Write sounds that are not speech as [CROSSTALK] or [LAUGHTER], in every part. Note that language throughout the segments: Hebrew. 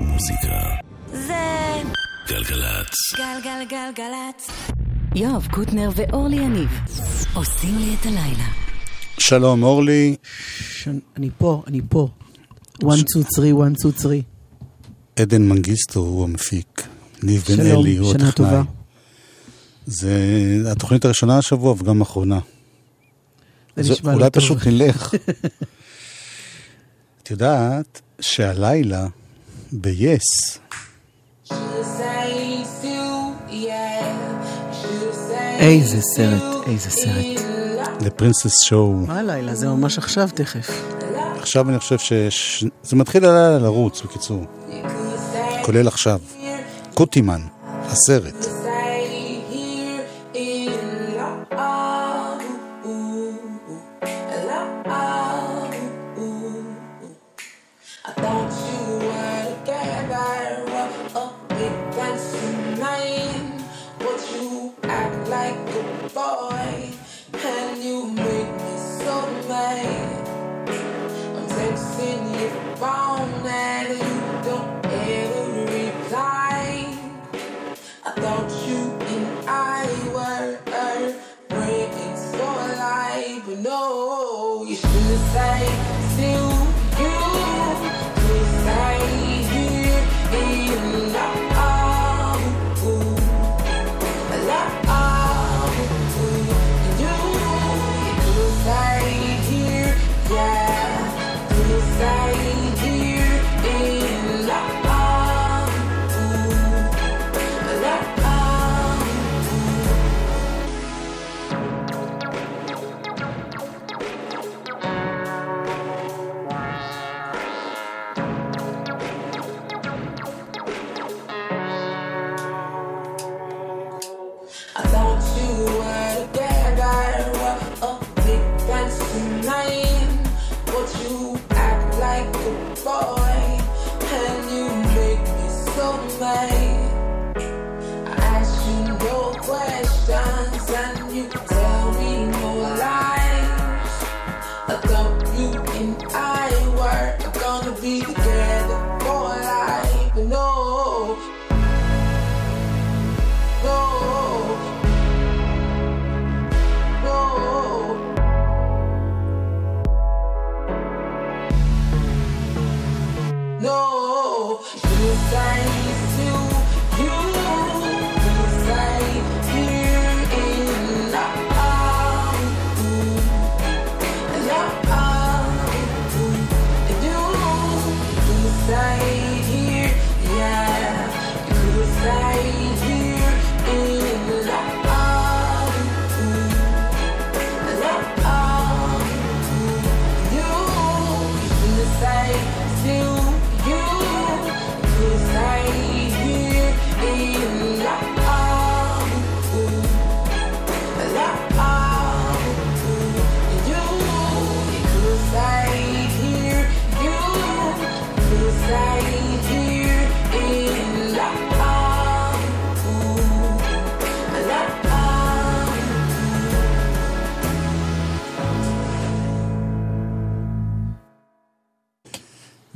מוזיקה. זה גלגלצ. גלגלגלגלצ. יואב קוטנר ואורלי יניב עושים לי את הלילה. שלום, אורלי. ש... אני פה, אני פה. one, two, three, one, two, three. עדן מנגיסטו הוא המפיק. ניב בן שלום, אלי הוא שנה הטכנאי. טובה. זה התוכנית הראשונה השבוע וגם האחרונה. זה אז נשמע אולי לא טוב. פשוט נלך. [LAUGHS] את יודעת שהלילה ב-yes, איזה סרט, איזה סרט. לפרינסס שואו, מה הלילה? זה ממש עכשיו תכף. עכשיו אני חושב שזה מתחיל הלילה לרוץ, בקיצור. כולל עכשיו. קוטימן, הסרט.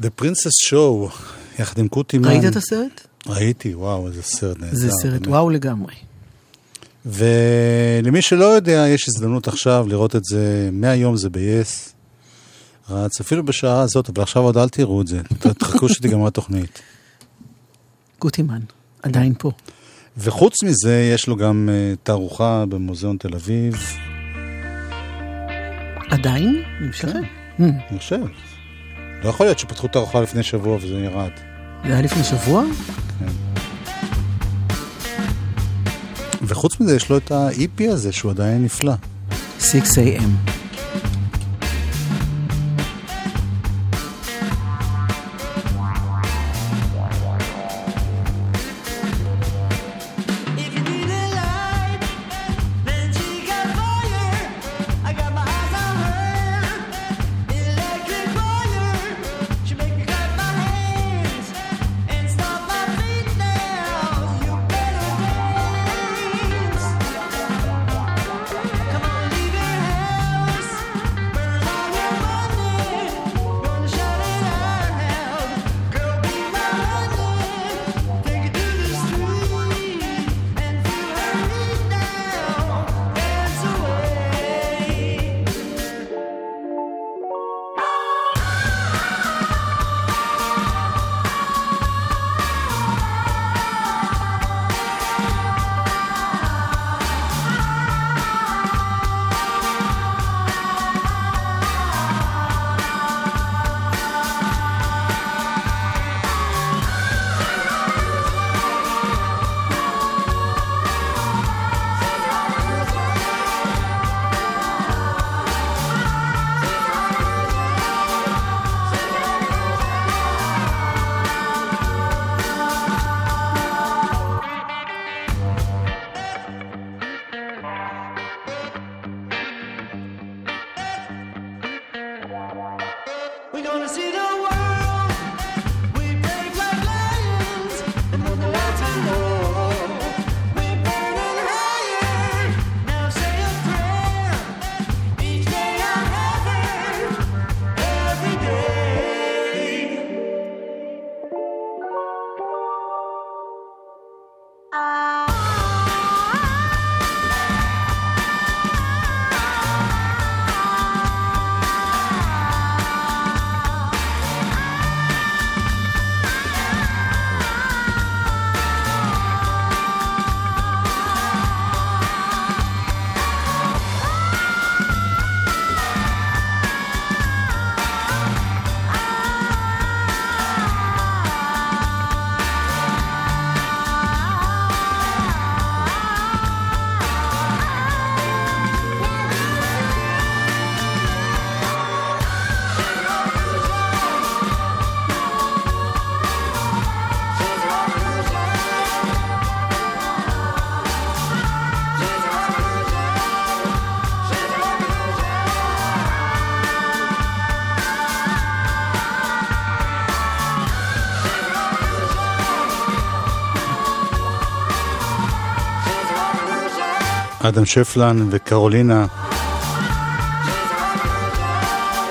The Princess Show, יחד עם קוטימן. ראית את הסרט? ראיתי, וואו, איזה סרט נהדר. זה סרט באמת. וואו לגמרי. ולמי שלא יודע, יש הזדמנות עכשיו לראות את זה, מהיום זה ב-yes. רץ, אפילו בשעה הזאת, אבל עכשיו עוד אל תראו את זה. תחכו שתיגמר [LAUGHS] התוכנית. גוטימן, עדיין פה. וחוץ מזה, יש לו גם uh, תערוכה במוזיאון תל אביב, עדיין? נמשכת? Hmm, אני חושב. לא יכול להיות שפתחו תערוכה לפני שבוע וזה ירד. זה היה לפני שבוע? וחוץ מזה, יש לו את ה-EP הזה, שהוא עדיין נפלא. 6 a.m. אדם שפלן וקרולינה.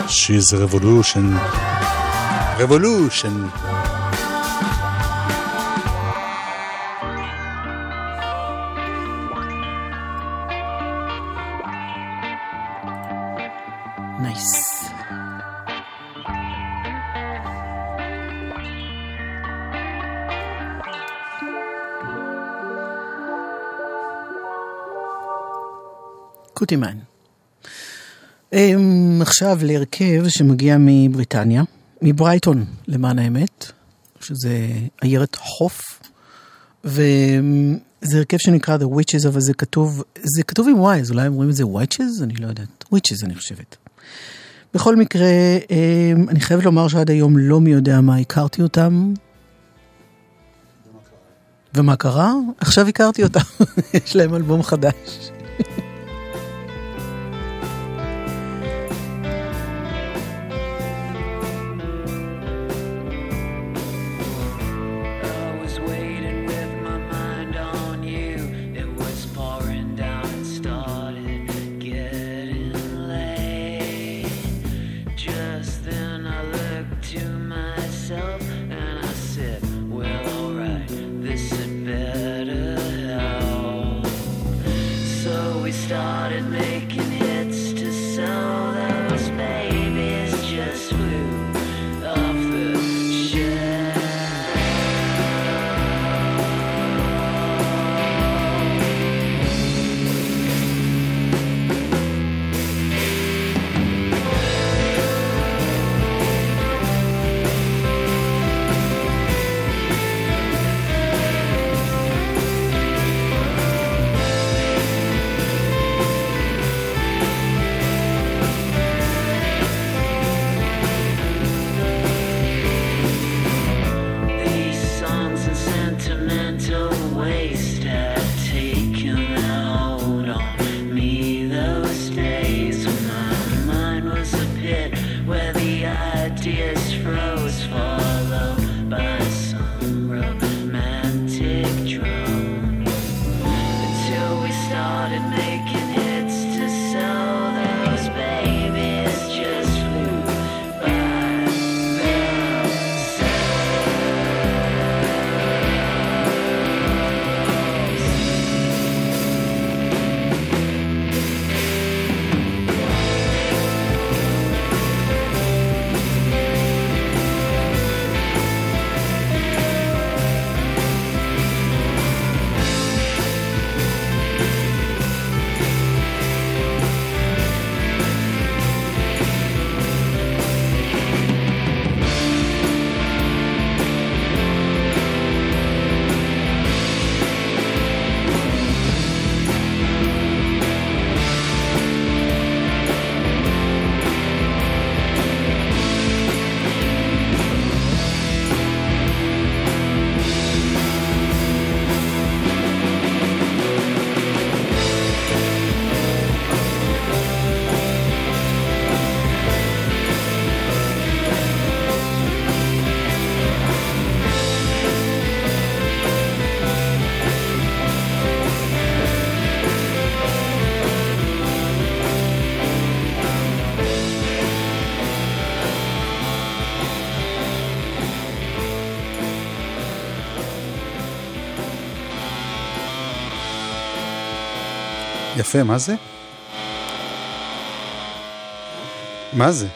She's a revolution. revolution. קוטימן. Um, עכשיו להרכב שמגיע מבריטניה, מברייטון למען האמת, שזה עיירת חוף, וזה הרכב שנקרא The Witches, אבל זה כתוב, זה כתוב עם Y, אז אולי הם רואים את זה Witches? אני לא יודעת. Witches אני חושבת. בכל מקרה, um, אני חייבת לומר שעד היום לא מי יודע מה הכרתי אותם. ומה קרה? עכשיו הכרתי אותם, [LAUGHS] יש להם אלבום חדש. I looked to myself יפה, מה זה? מה זה?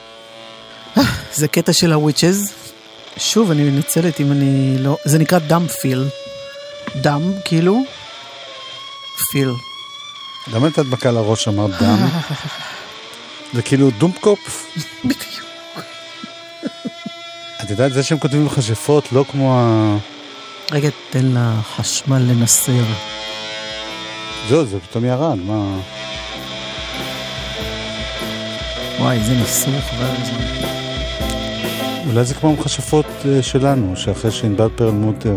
[LAUGHS] זה קטע של הוויצ'ז. שוב, אני מנצלת אם אני לא... זה נקרא דאם פיל. דאם, כאילו, פיל. למה את הדבקה לראש אמרת דם? [LAUGHS] זה כאילו דומפקופ? [LAUGHS] בדיוק. את יודעת, זה שהם כותבים מכשפות לא כמו ה... רגע, תן לחשמל לנסר. זהו, זה פתאום ירד, מה... וואי, איזה ניסור, חבל הזמן. אולי זה כמו המכשפות אה, שלנו, שאחרי שענבל פרלמוטר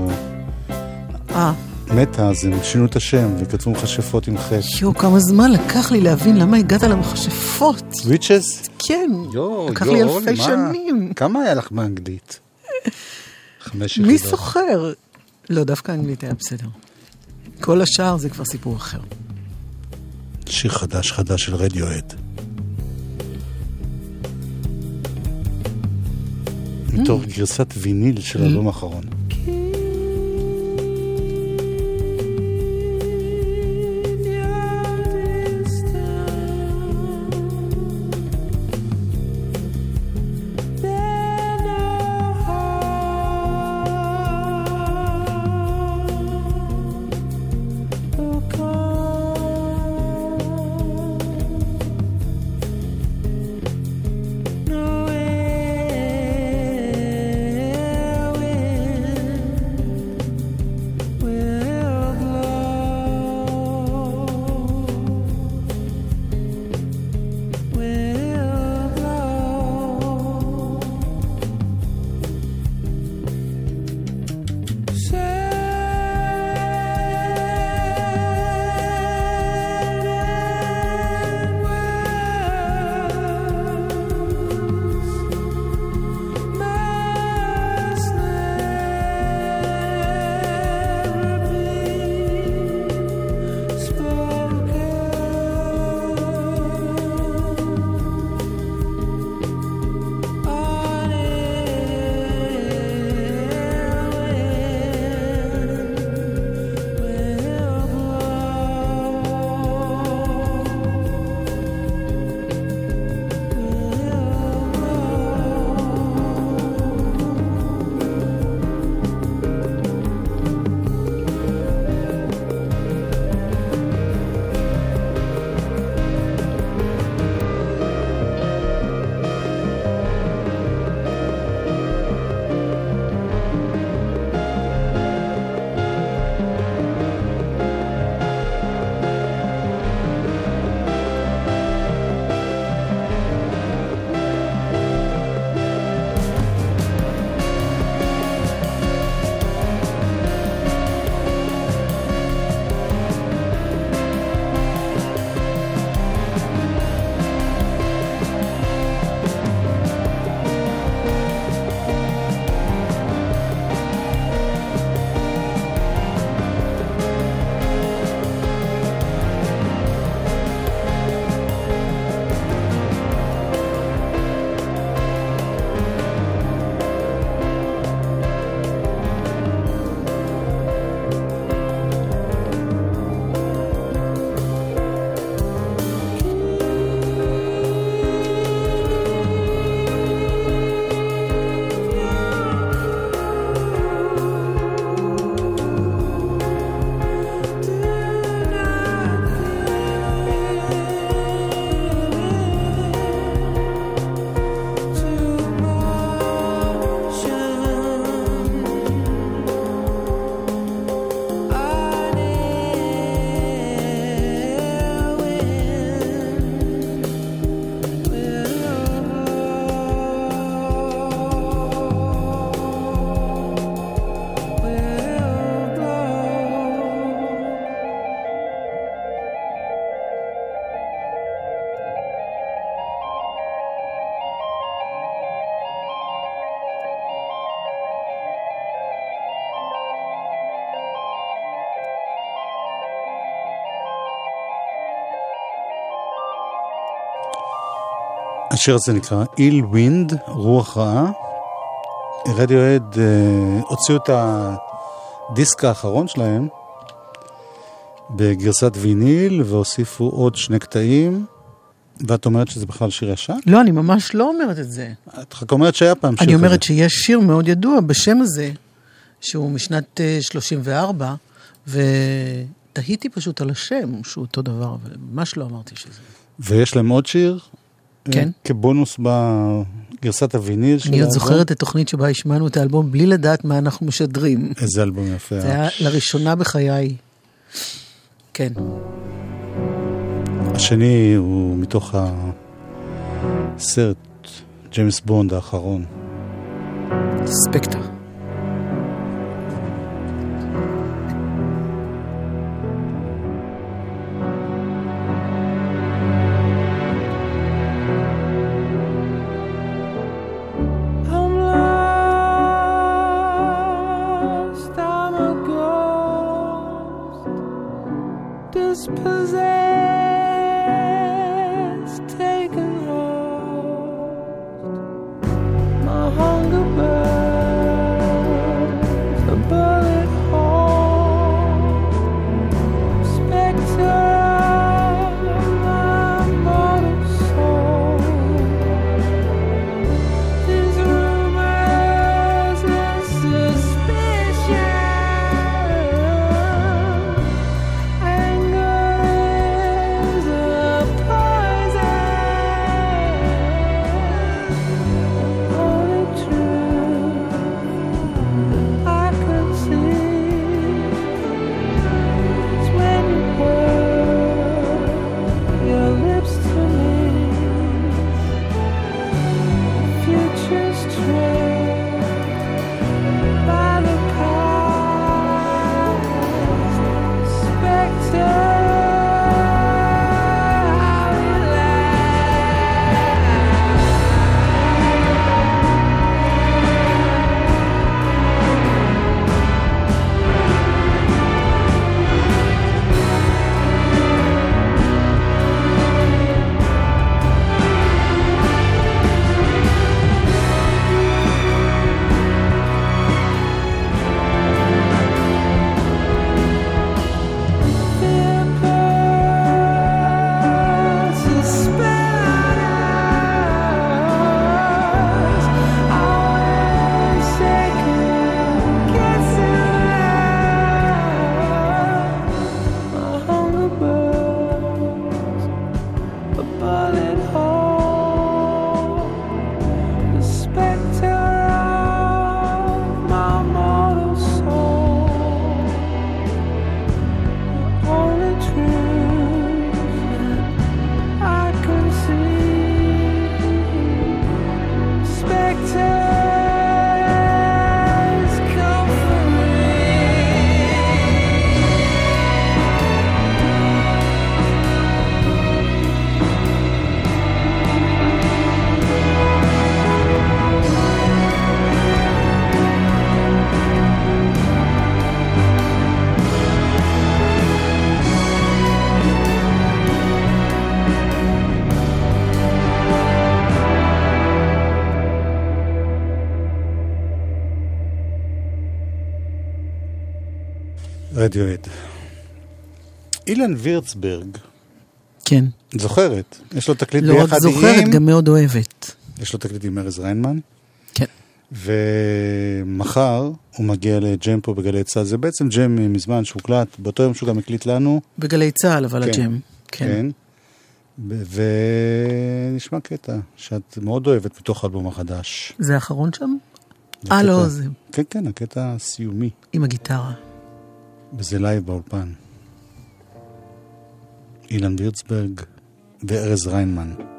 אה, מתה, אז הם שינו את השם וכתבו מכשפות עם חטא. יואו, כמה זמן לקח לי להבין למה הגעת למכשפות. וויצ'ס? כן, יואו, לקח לי יואו, אלפי מה? שנים. כמה היה לך באנגלית? חמש מי יחידות. זוכר? לא, דווקא אנגלית היה בסדר. כל השאר זה כבר סיפור אחר. שיר חדש חדש של רדיואד. מתוך גרסת ויניל של האלבום האחרון. השיר הזה נקרא Ill Wind, רוח רעה. רדיואד אה, הוציאו את הדיסק האחרון שלהם בגרסת ויניל והוסיפו עוד שני קטעים. ואת אומרת שזה בכלל שיר ישן? לא, אני ממש לא אומרת את זה. את רק אומרת שהיה פעם שיר אני כזה. אומרת שיש שיר מאוד ידוע בשם הזה, שהוא משנת אה, 34, ותהיתי פשוט על השם, שהוא אותו דבר, אבל ממש לא אמרתי שזה. ויש להם עוד שיר? כן. כבונוס בגרסת הוויניל של אני עוד? זוכרת את התוכנית שבה השמענו את האלבום בלי לדעת מה אנחנו משדרים. איזה אלבום יפה. זה היה לראשונה בחיי. כן. השני הוא מתוך הסרט ג'יימס בונד האחרון. ספקטר. but it רדיואד. אילן וירצברג, כן. זוכרת? יש לו תקליט לא רק ביחד זוכרת, עם... גם מאוד אוהבת. יש לו תקליט עם ארז ריינמן. כן. ומחר הוא מגיע לג'ם פה בגלי צה"ל. זה בעצם ג'ם מזמן שהוקלט, באותו יום שהוא גם הקליט לנו. בגלי צה"ל, אבל כן. הג'ם. כן. ב- ונשמע קטע שאת מאוד אוהבת מתוך האלבום החדש. זה האחרון שם? אה, לא, זה כן, כן, הקטע הסיומי, עם הגיטרה. וזה live באולפן. אילן וירצברג וארז ריינמן.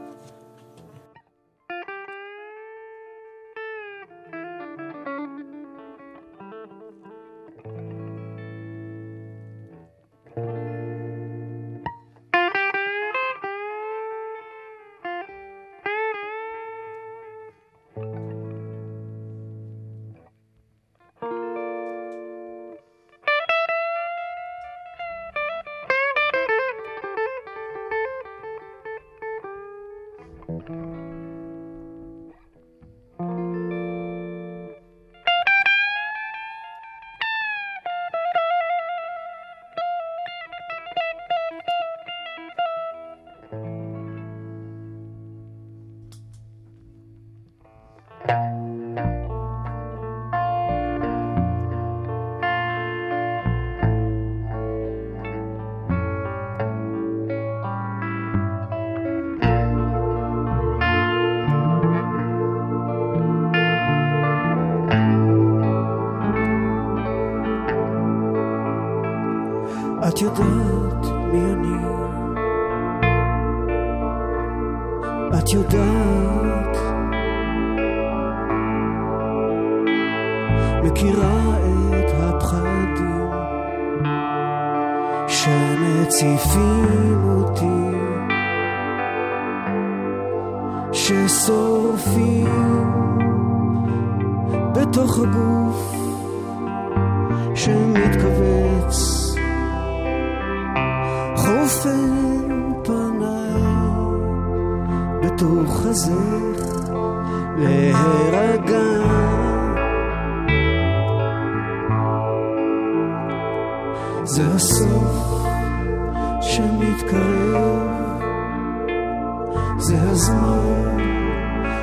זה הזמן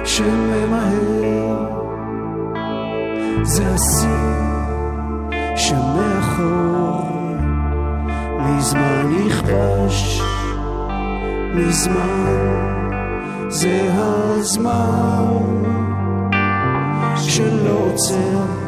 שממהר. זה השיא שמאחור. מזמן נכבש, מזמן זה הזמן שלא עוצר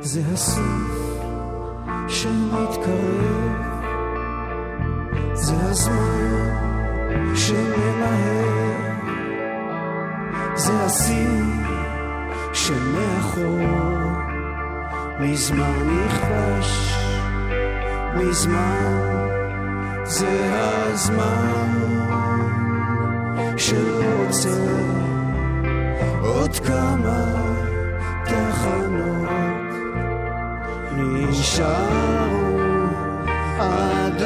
זה הסוף שמתקרב, זה הזמן שממהר, זה השיא שמאחור, מזמן נכבש, מזמן זה הזמן שלא עוצר עוד כמה נשארו עד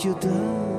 את יודעת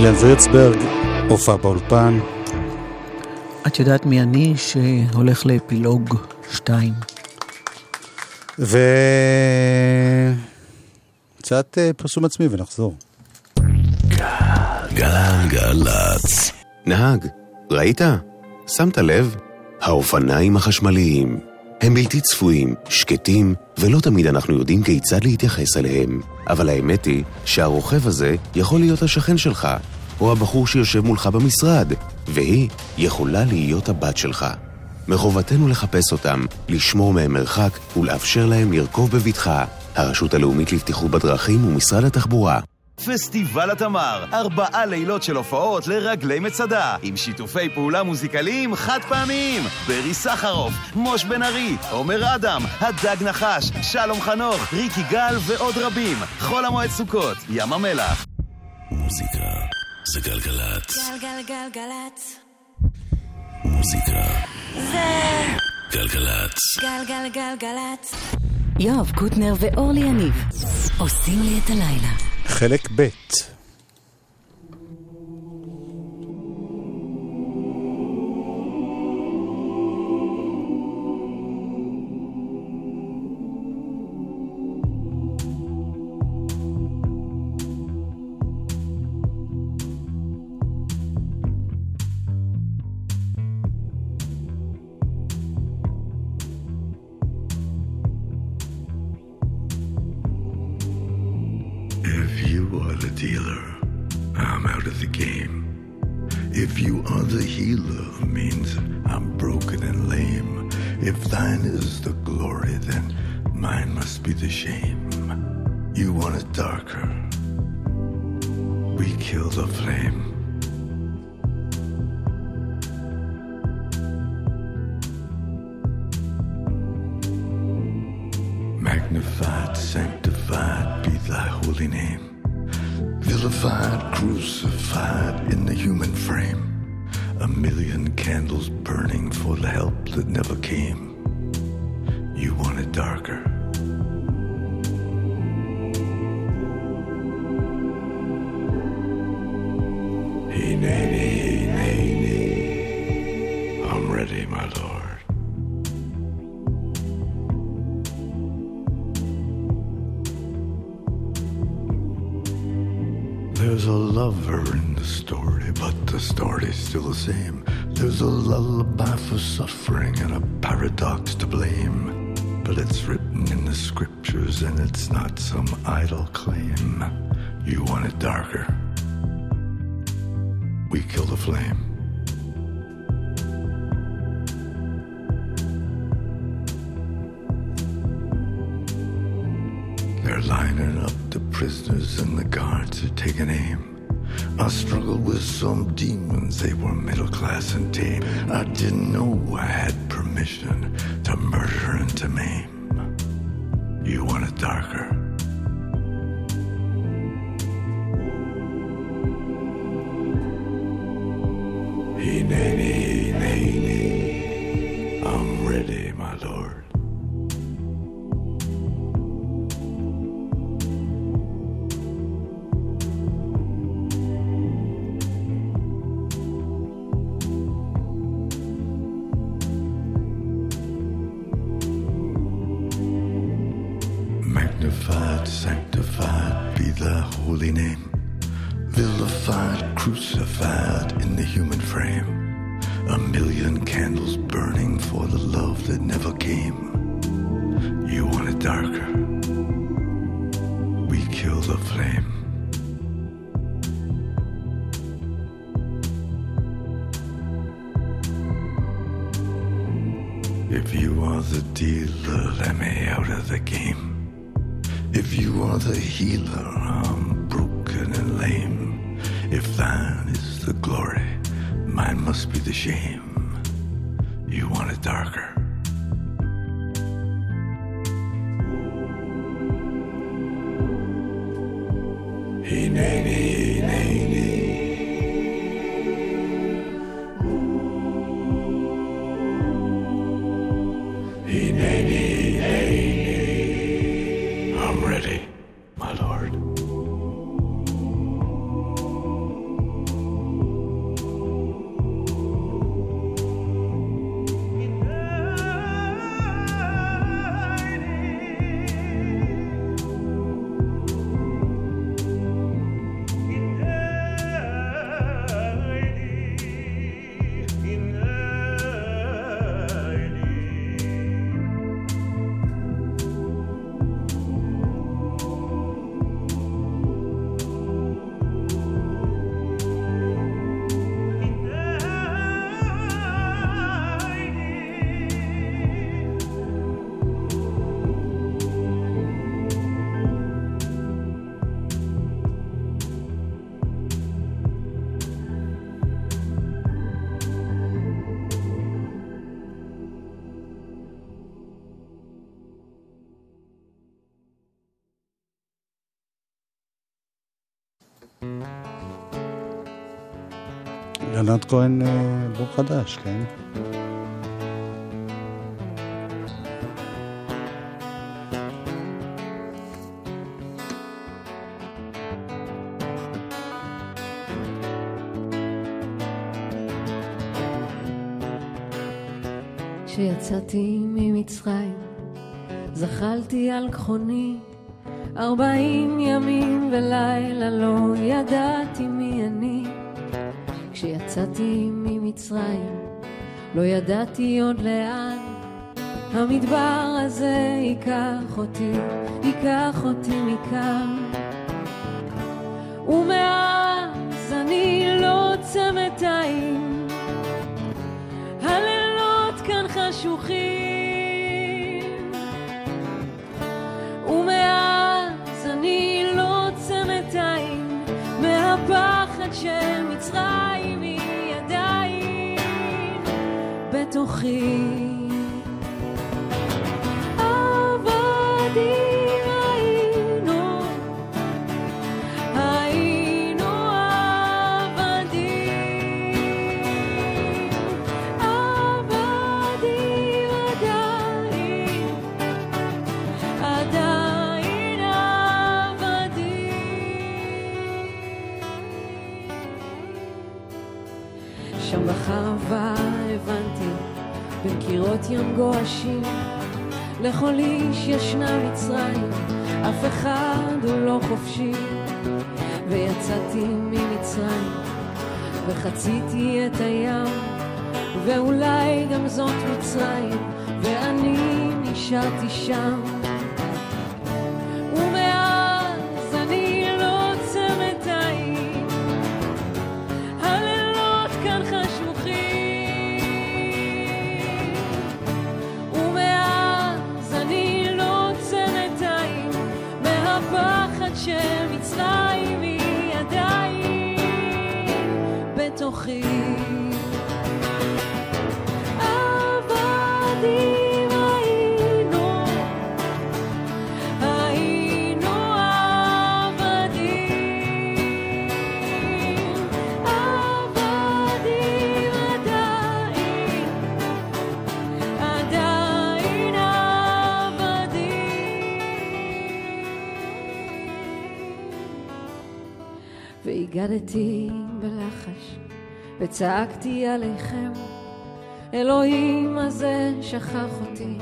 אילן וירצברג, הופעה באולפן. את יודעת מי אני שהולך לאפילוג 2? ו... קצת אה, פרסום עצמי ונחזור. גלגלצ. נהג, ראית? שמת לב? האופניים החשמליים. הם בלתי צפויים, שקטים, ולא תמיד אנחנו יודעים כיצד להתייחס אליהם. אבל האמת היא שהרוכב הזה יכול להיות השכן שלך, או הבחור שיושב מולך במשרד, והיא יכולה להיות הבת שלך. מחובתנו לחפש אותם, לשמור מהם מרחק ולאפשר להם לרכוב בבטחה. הרשות הלאומית לבטיחות בדרכים ומשרד התחבורה. פסטיבל התמר, ארבעה לילות של הופעות לרגלי מצדה, עם שיתופי פעולה מוזיקליים חד פעמיים. ברי סחרוף, מוש בן ארי, עומר אדם, הדג נחש, שלום חנוך, ריקי גל ועוד רבים. חול המועד סוכות, ים המלח. מוזיקה זה גלגלצ. גלגלגלגלצ. מוזיקה זה גלגלצ. גלגלגלגלצ. יואב קוטנר ואורלי יניב עושים לי את הלילה. חלק ב' not some idle claim. You want it darker. We kill the flame. They're lining up the prisoners and the guards are taking aim. I struggled with some demons, they were middle class and tame. I didn't know I had permission to murder and to maim. You want it darker. Hey, Hineni, hineni. ענת כהן, אה, בור חדש, כן? כשיצאתי ממצרים, זחלתי על גחוני, ארבעים ימים ולילה לא ידעתי מי אני. כשיצאתי ממצרים, לא ידעתי עוד לאן המדבר הזה ייקח אותי, ייקח אותי מכאן. ומאז אני לא עוצם את העין, הלילות כאן חשוכים. ומאז אני לא עוצם את העין, מהפחד של מצרים. בתוכי. קירות ים גועשים, לכל איש ישנה מצרים, אף אחד הוא לא חופשי. ויצאתי ממצרים, וחציתי את הים, ואולי גם זאת מצרים, ואני נשארתי שם. מהפחד של מצרים היא עדיין בתוכי. והגדתי בלחש, וצעקתי עליכם, אלוהים הזה שכח אותי,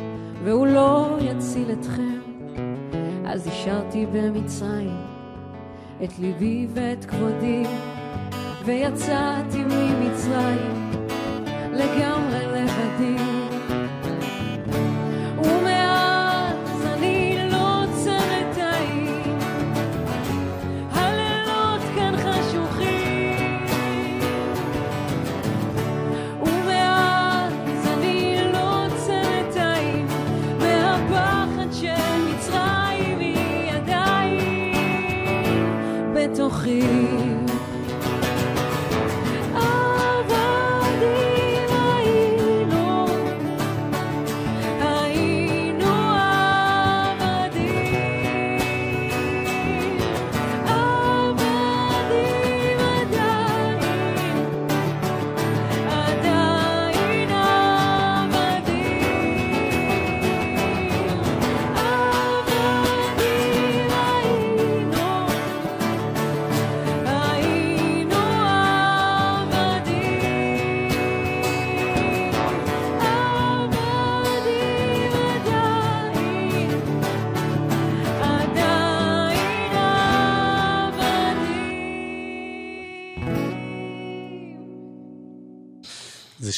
והוא לא יציל אתכם. אז השארתי במצרים את ליבי ואת כבודי, ויצאתי ממצרים לגמרי לבדי. בתוכי.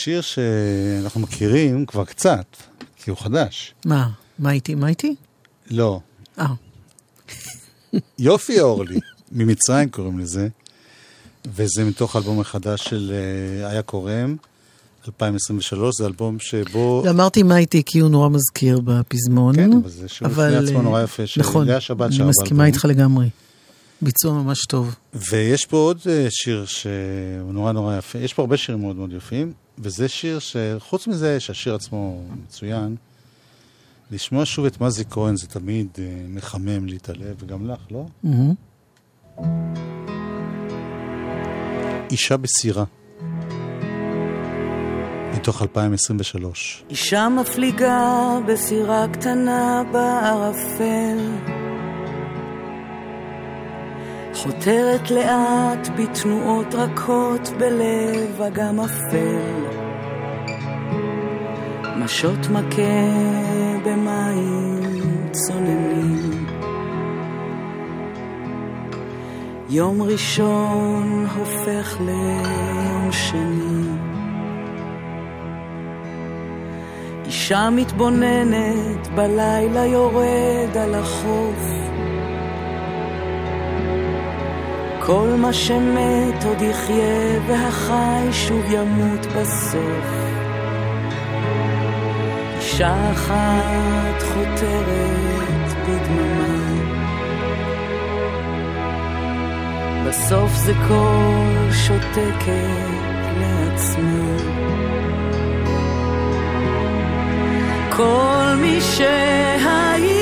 שיר שאנחנו מכירים כבר קצת, כי הוא חדש. מה? מה איתי? מה איתי? לא. אה. [LAUGHS] יופי אורלי, ממצרים קוראים לזה, וזה מתוך האלבום החדש של אה, איה קורם, 2023, זה אלבום שבו... אמרתי מה איתי כי הוא נורא מזכיר בפזמון. כן, אבל זה שיר בפני עצמו אה, נורא יפה, של נכון, לאה שבת אני שרה מסכימה. איתך לגמרי. ביצוע ממש טוב. ויש פה עוד אה, שיר שהוא נורא נורא יפה, יש פה הרבה שירים מאוד מאוד יפים, וזה שיר שחוץ מזה שהשיר עצמו מצוין, לשמוע שוב את מזי כהן זה תמיד אה, מחמם לי את הלב, וגם לך, לא? מהמם. אישה בסירה, מתוך 2023. אישה מפליגה בסירה קטנה בערפל, חותרת לאט בתנועות רכות בלב אגם אפל. משות מכה במים צוננים. יום ראשון הופך ליום שני. אישה מתבוננת בלילה יורד על החוף. כל מה שמת עוד יחיה והחי שוב ימות בסוף. אישה אחת חותרת בדממה. בסוף זה קול שותקת לעצמי. כל מי שהייתי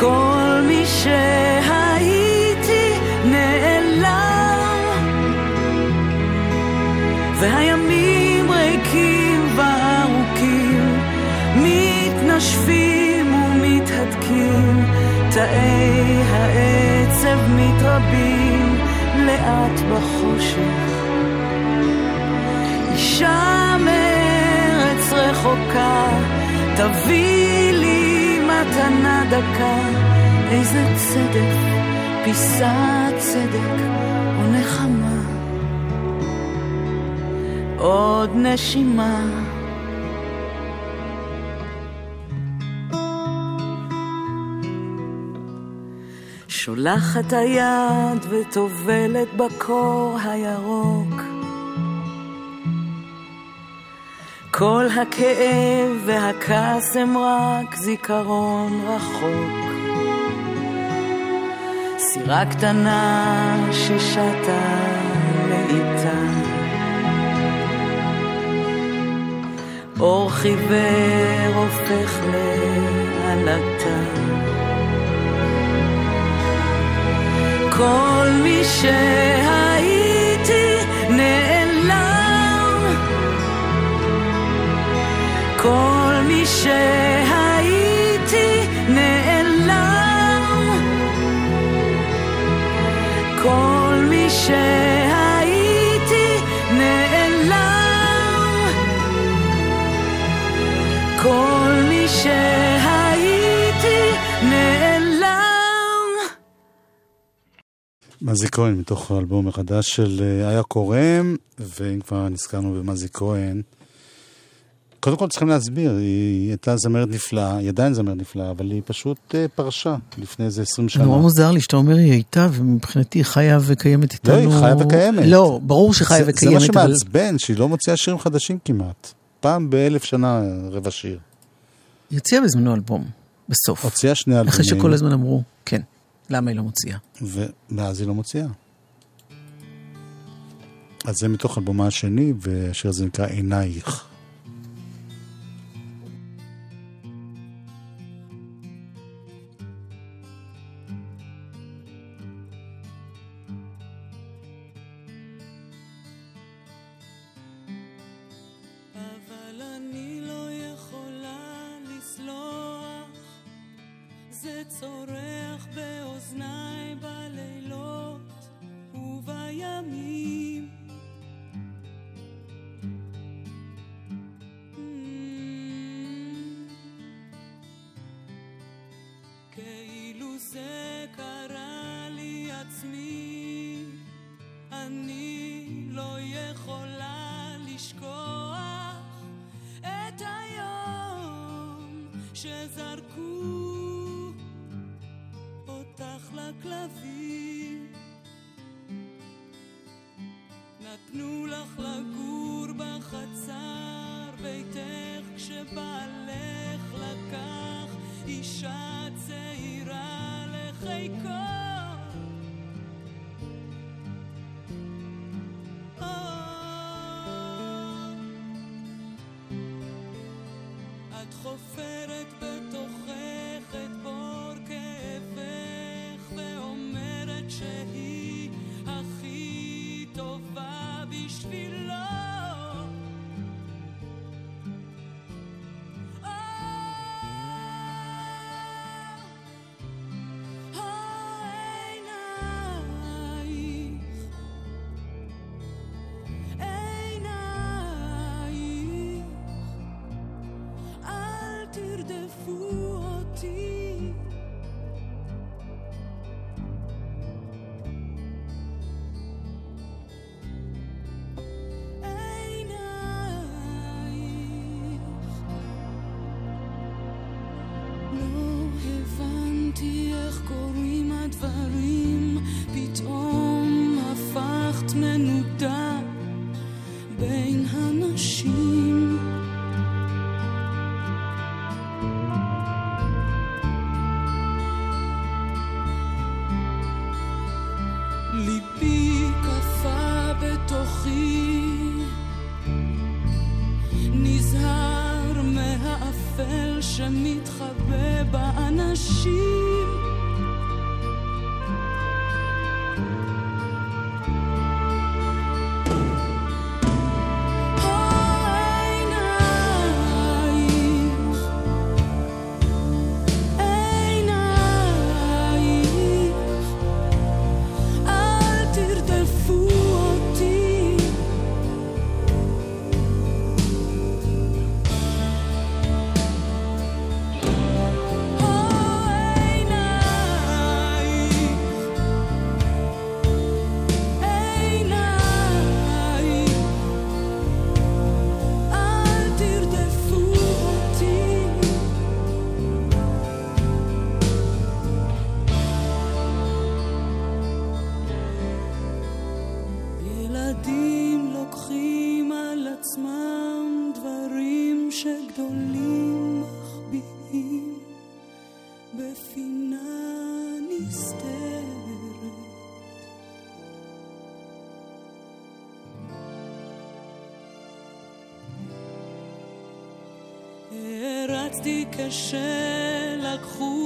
כל מי שהייתי נעלם, והימים ריקים וארוכים, מתנשפים ומתהדקים, תאי העצב מתרבים לאט בחושך. אישה מארץ רחוקה, תביא מתנה דקה, איזה צדק, פיסת צדק או נחמה. עוד נשימה. שולחת היד וטובלת בקור הירוק. כל הכאב והכעס הם רק זיכרון רחוק. סירה קטנה ששטה לאיטה. אור חיוור הופך לעלטה. כל מי שהייתי כל מי שהייתי נעלם. כל מי שהייתי נעלם. כל מי שהייתי נעלם. מזי כהן, מתוך האלבום החדש של אה, איה קורם, ואם כבר נזכרנו במזי כהן, קודם כל צריכים להסביר, היא הייתה זמרת נפלאה, היא עדיין זמרת נפלאה, אבל היא פשוט אה, פרשה לפני איזה 20 שנה. נורא מוזר לי שאתה אומר היא הייתה, ומבחינתי חיה וקיימת איתנו. לא, היא חיה וקיימת. לא, ברור שחיה וקיימת, זה מה אבל... שמעצבן, שהיא לא מוציאה שירים חדשים כמעט. פעם באלף שנה רבע שיר. היא הוציאה בזמנו אלבום, בסוף. הוציאה שני אלבומים. אחרי שכל הזמן אמרו, כן, למה היא לא מוציאה? ומאז היא לא מוציאה. אז זה מתוך אלבומה השני, והשיר הזה נקרא עינייך. עצמי, אני לא יכולה לשכוח את היום שזרקו אותך לכלבים. נתנו לך לגור בחצר ביתך כשבעלך לקח אישה צעירה לחיקו. את חופרת בתוכך איך קורים הדברים, הרצתי כשלקחו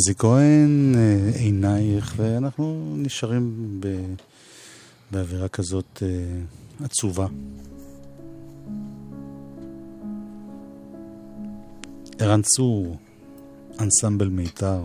מזי כהן, אה, עינייך, ואנחנו נשארים ב... באווירה כזאת אה, עצובה. ערן צור, אנסמבל מיתר.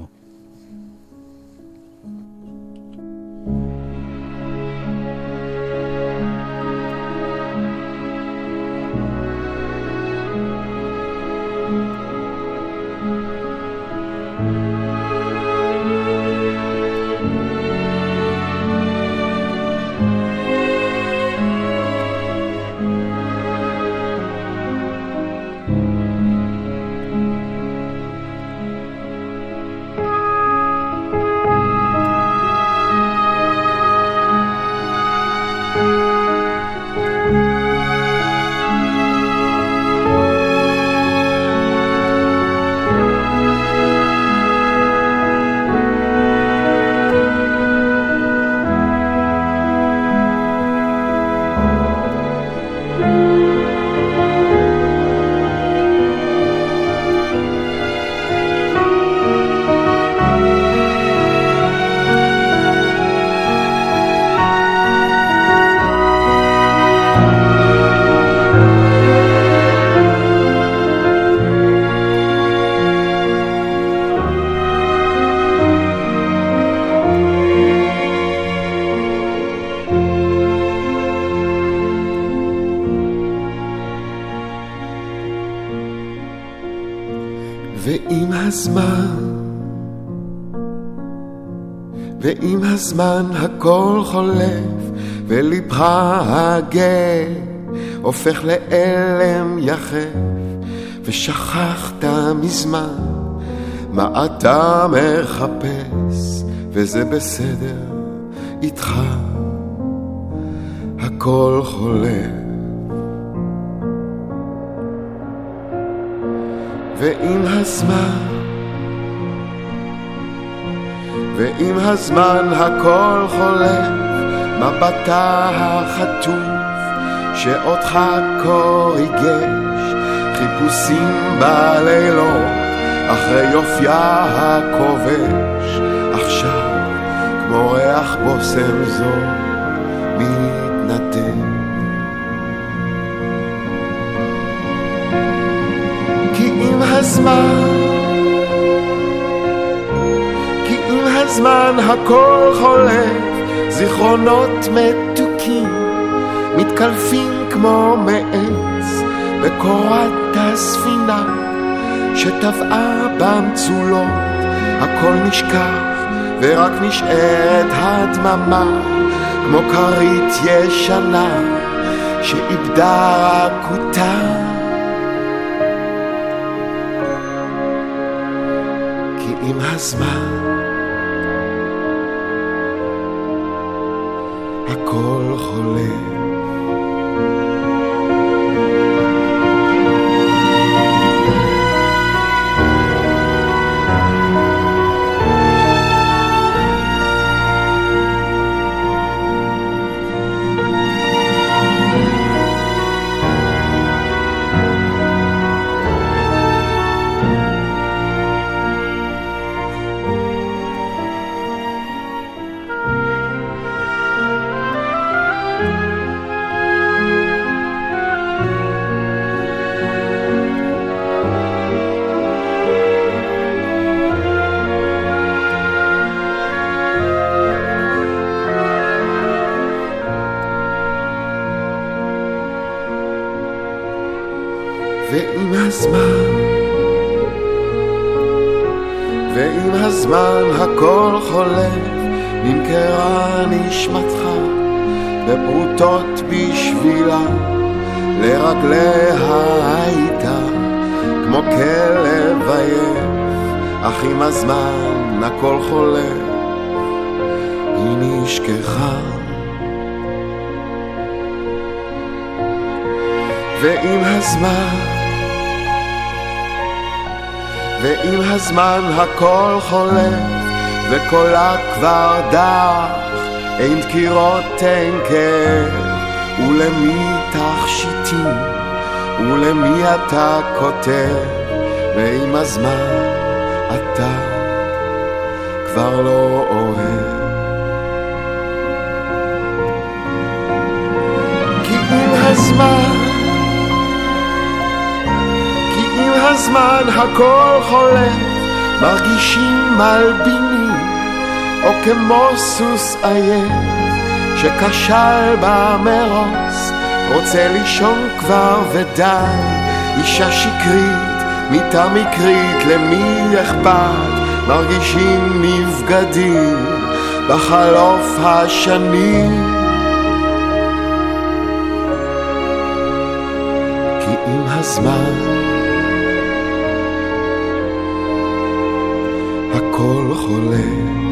הזמן הכל חולף, ולבך הגה הופך לאלם יחף, ושכחת מזמן מה אתה מחפש, וזה בסדר איתך, הכל חולף. ועם הזמן ועם הזמן הכל חולף, מבטה החטוף שאותך כה ריגש, חיפושים בלילות אחרי יופייה הכובש, עכשיו כמו ריח בושם זו מתנדב. כי עם הזמן, הזמן הכל חולף, זיכרונות מתוקים מתקלפים כמו מעץ בקורת הספינה שטבעה במצולות, הכל נשכח ורק נשארת הדממה כמו כרית ישנה שאיבדה רכותה. כי עם הזמן הכל חולף. חולף, נמכרה נשמתך בפרוטות בשבילה, לרגליה הייתה כמו כלב עייף, אך עם הזמן הכל חולף, היא נשכחה. ועם הזמן, ועם הזמן הכל חולף, וקולה כבר דח, אין דקירות, אין כאב, ולמי תכשיטים, ולמי אתה כותב, ועם הזמן אתה כבר לא אוהב. כי עם הזמן עם הזמן הכל חולף, מרגישים מלבינים, או כמו סוס עייף, שכשל במרוץ, רוצה לישון כבר ודי, אישה שקרית, מיטה מקרית, למי אכפת, מרגישים נבגדים, בחלוף השנים. כי עם הזמן הכל חולף.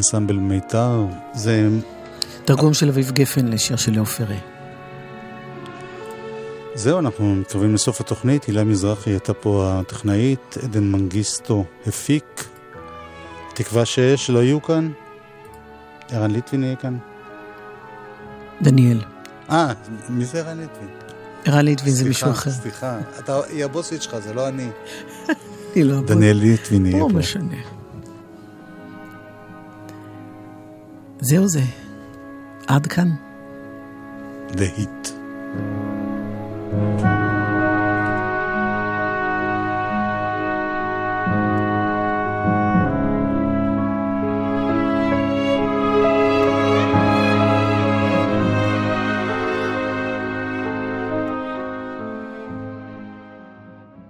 אנסמבל מיתר, זה... תרגום של אביב גפן לשיר של לאו פרה. זהו, אנחנו מתקרבים לסוף התוכנית. הילה מזרחי הייתה פה הטכנאית, עדן מנגיסטו הפיק. תקווה שיש, שלא יהיו כאן. ערן ליטבין יהיה כאן. דניאל. אה, מי זה ערן ליטבין? ערן ליטבין זה מישהו סליחה, אחר. סליחה, אתה, היא הבוסית שלך, זה לא אני. [LAUGHS] אני לא... דניאל ליטבין יהיה לא פה. משנה. זהו זה. עד כאן. להיט. thank you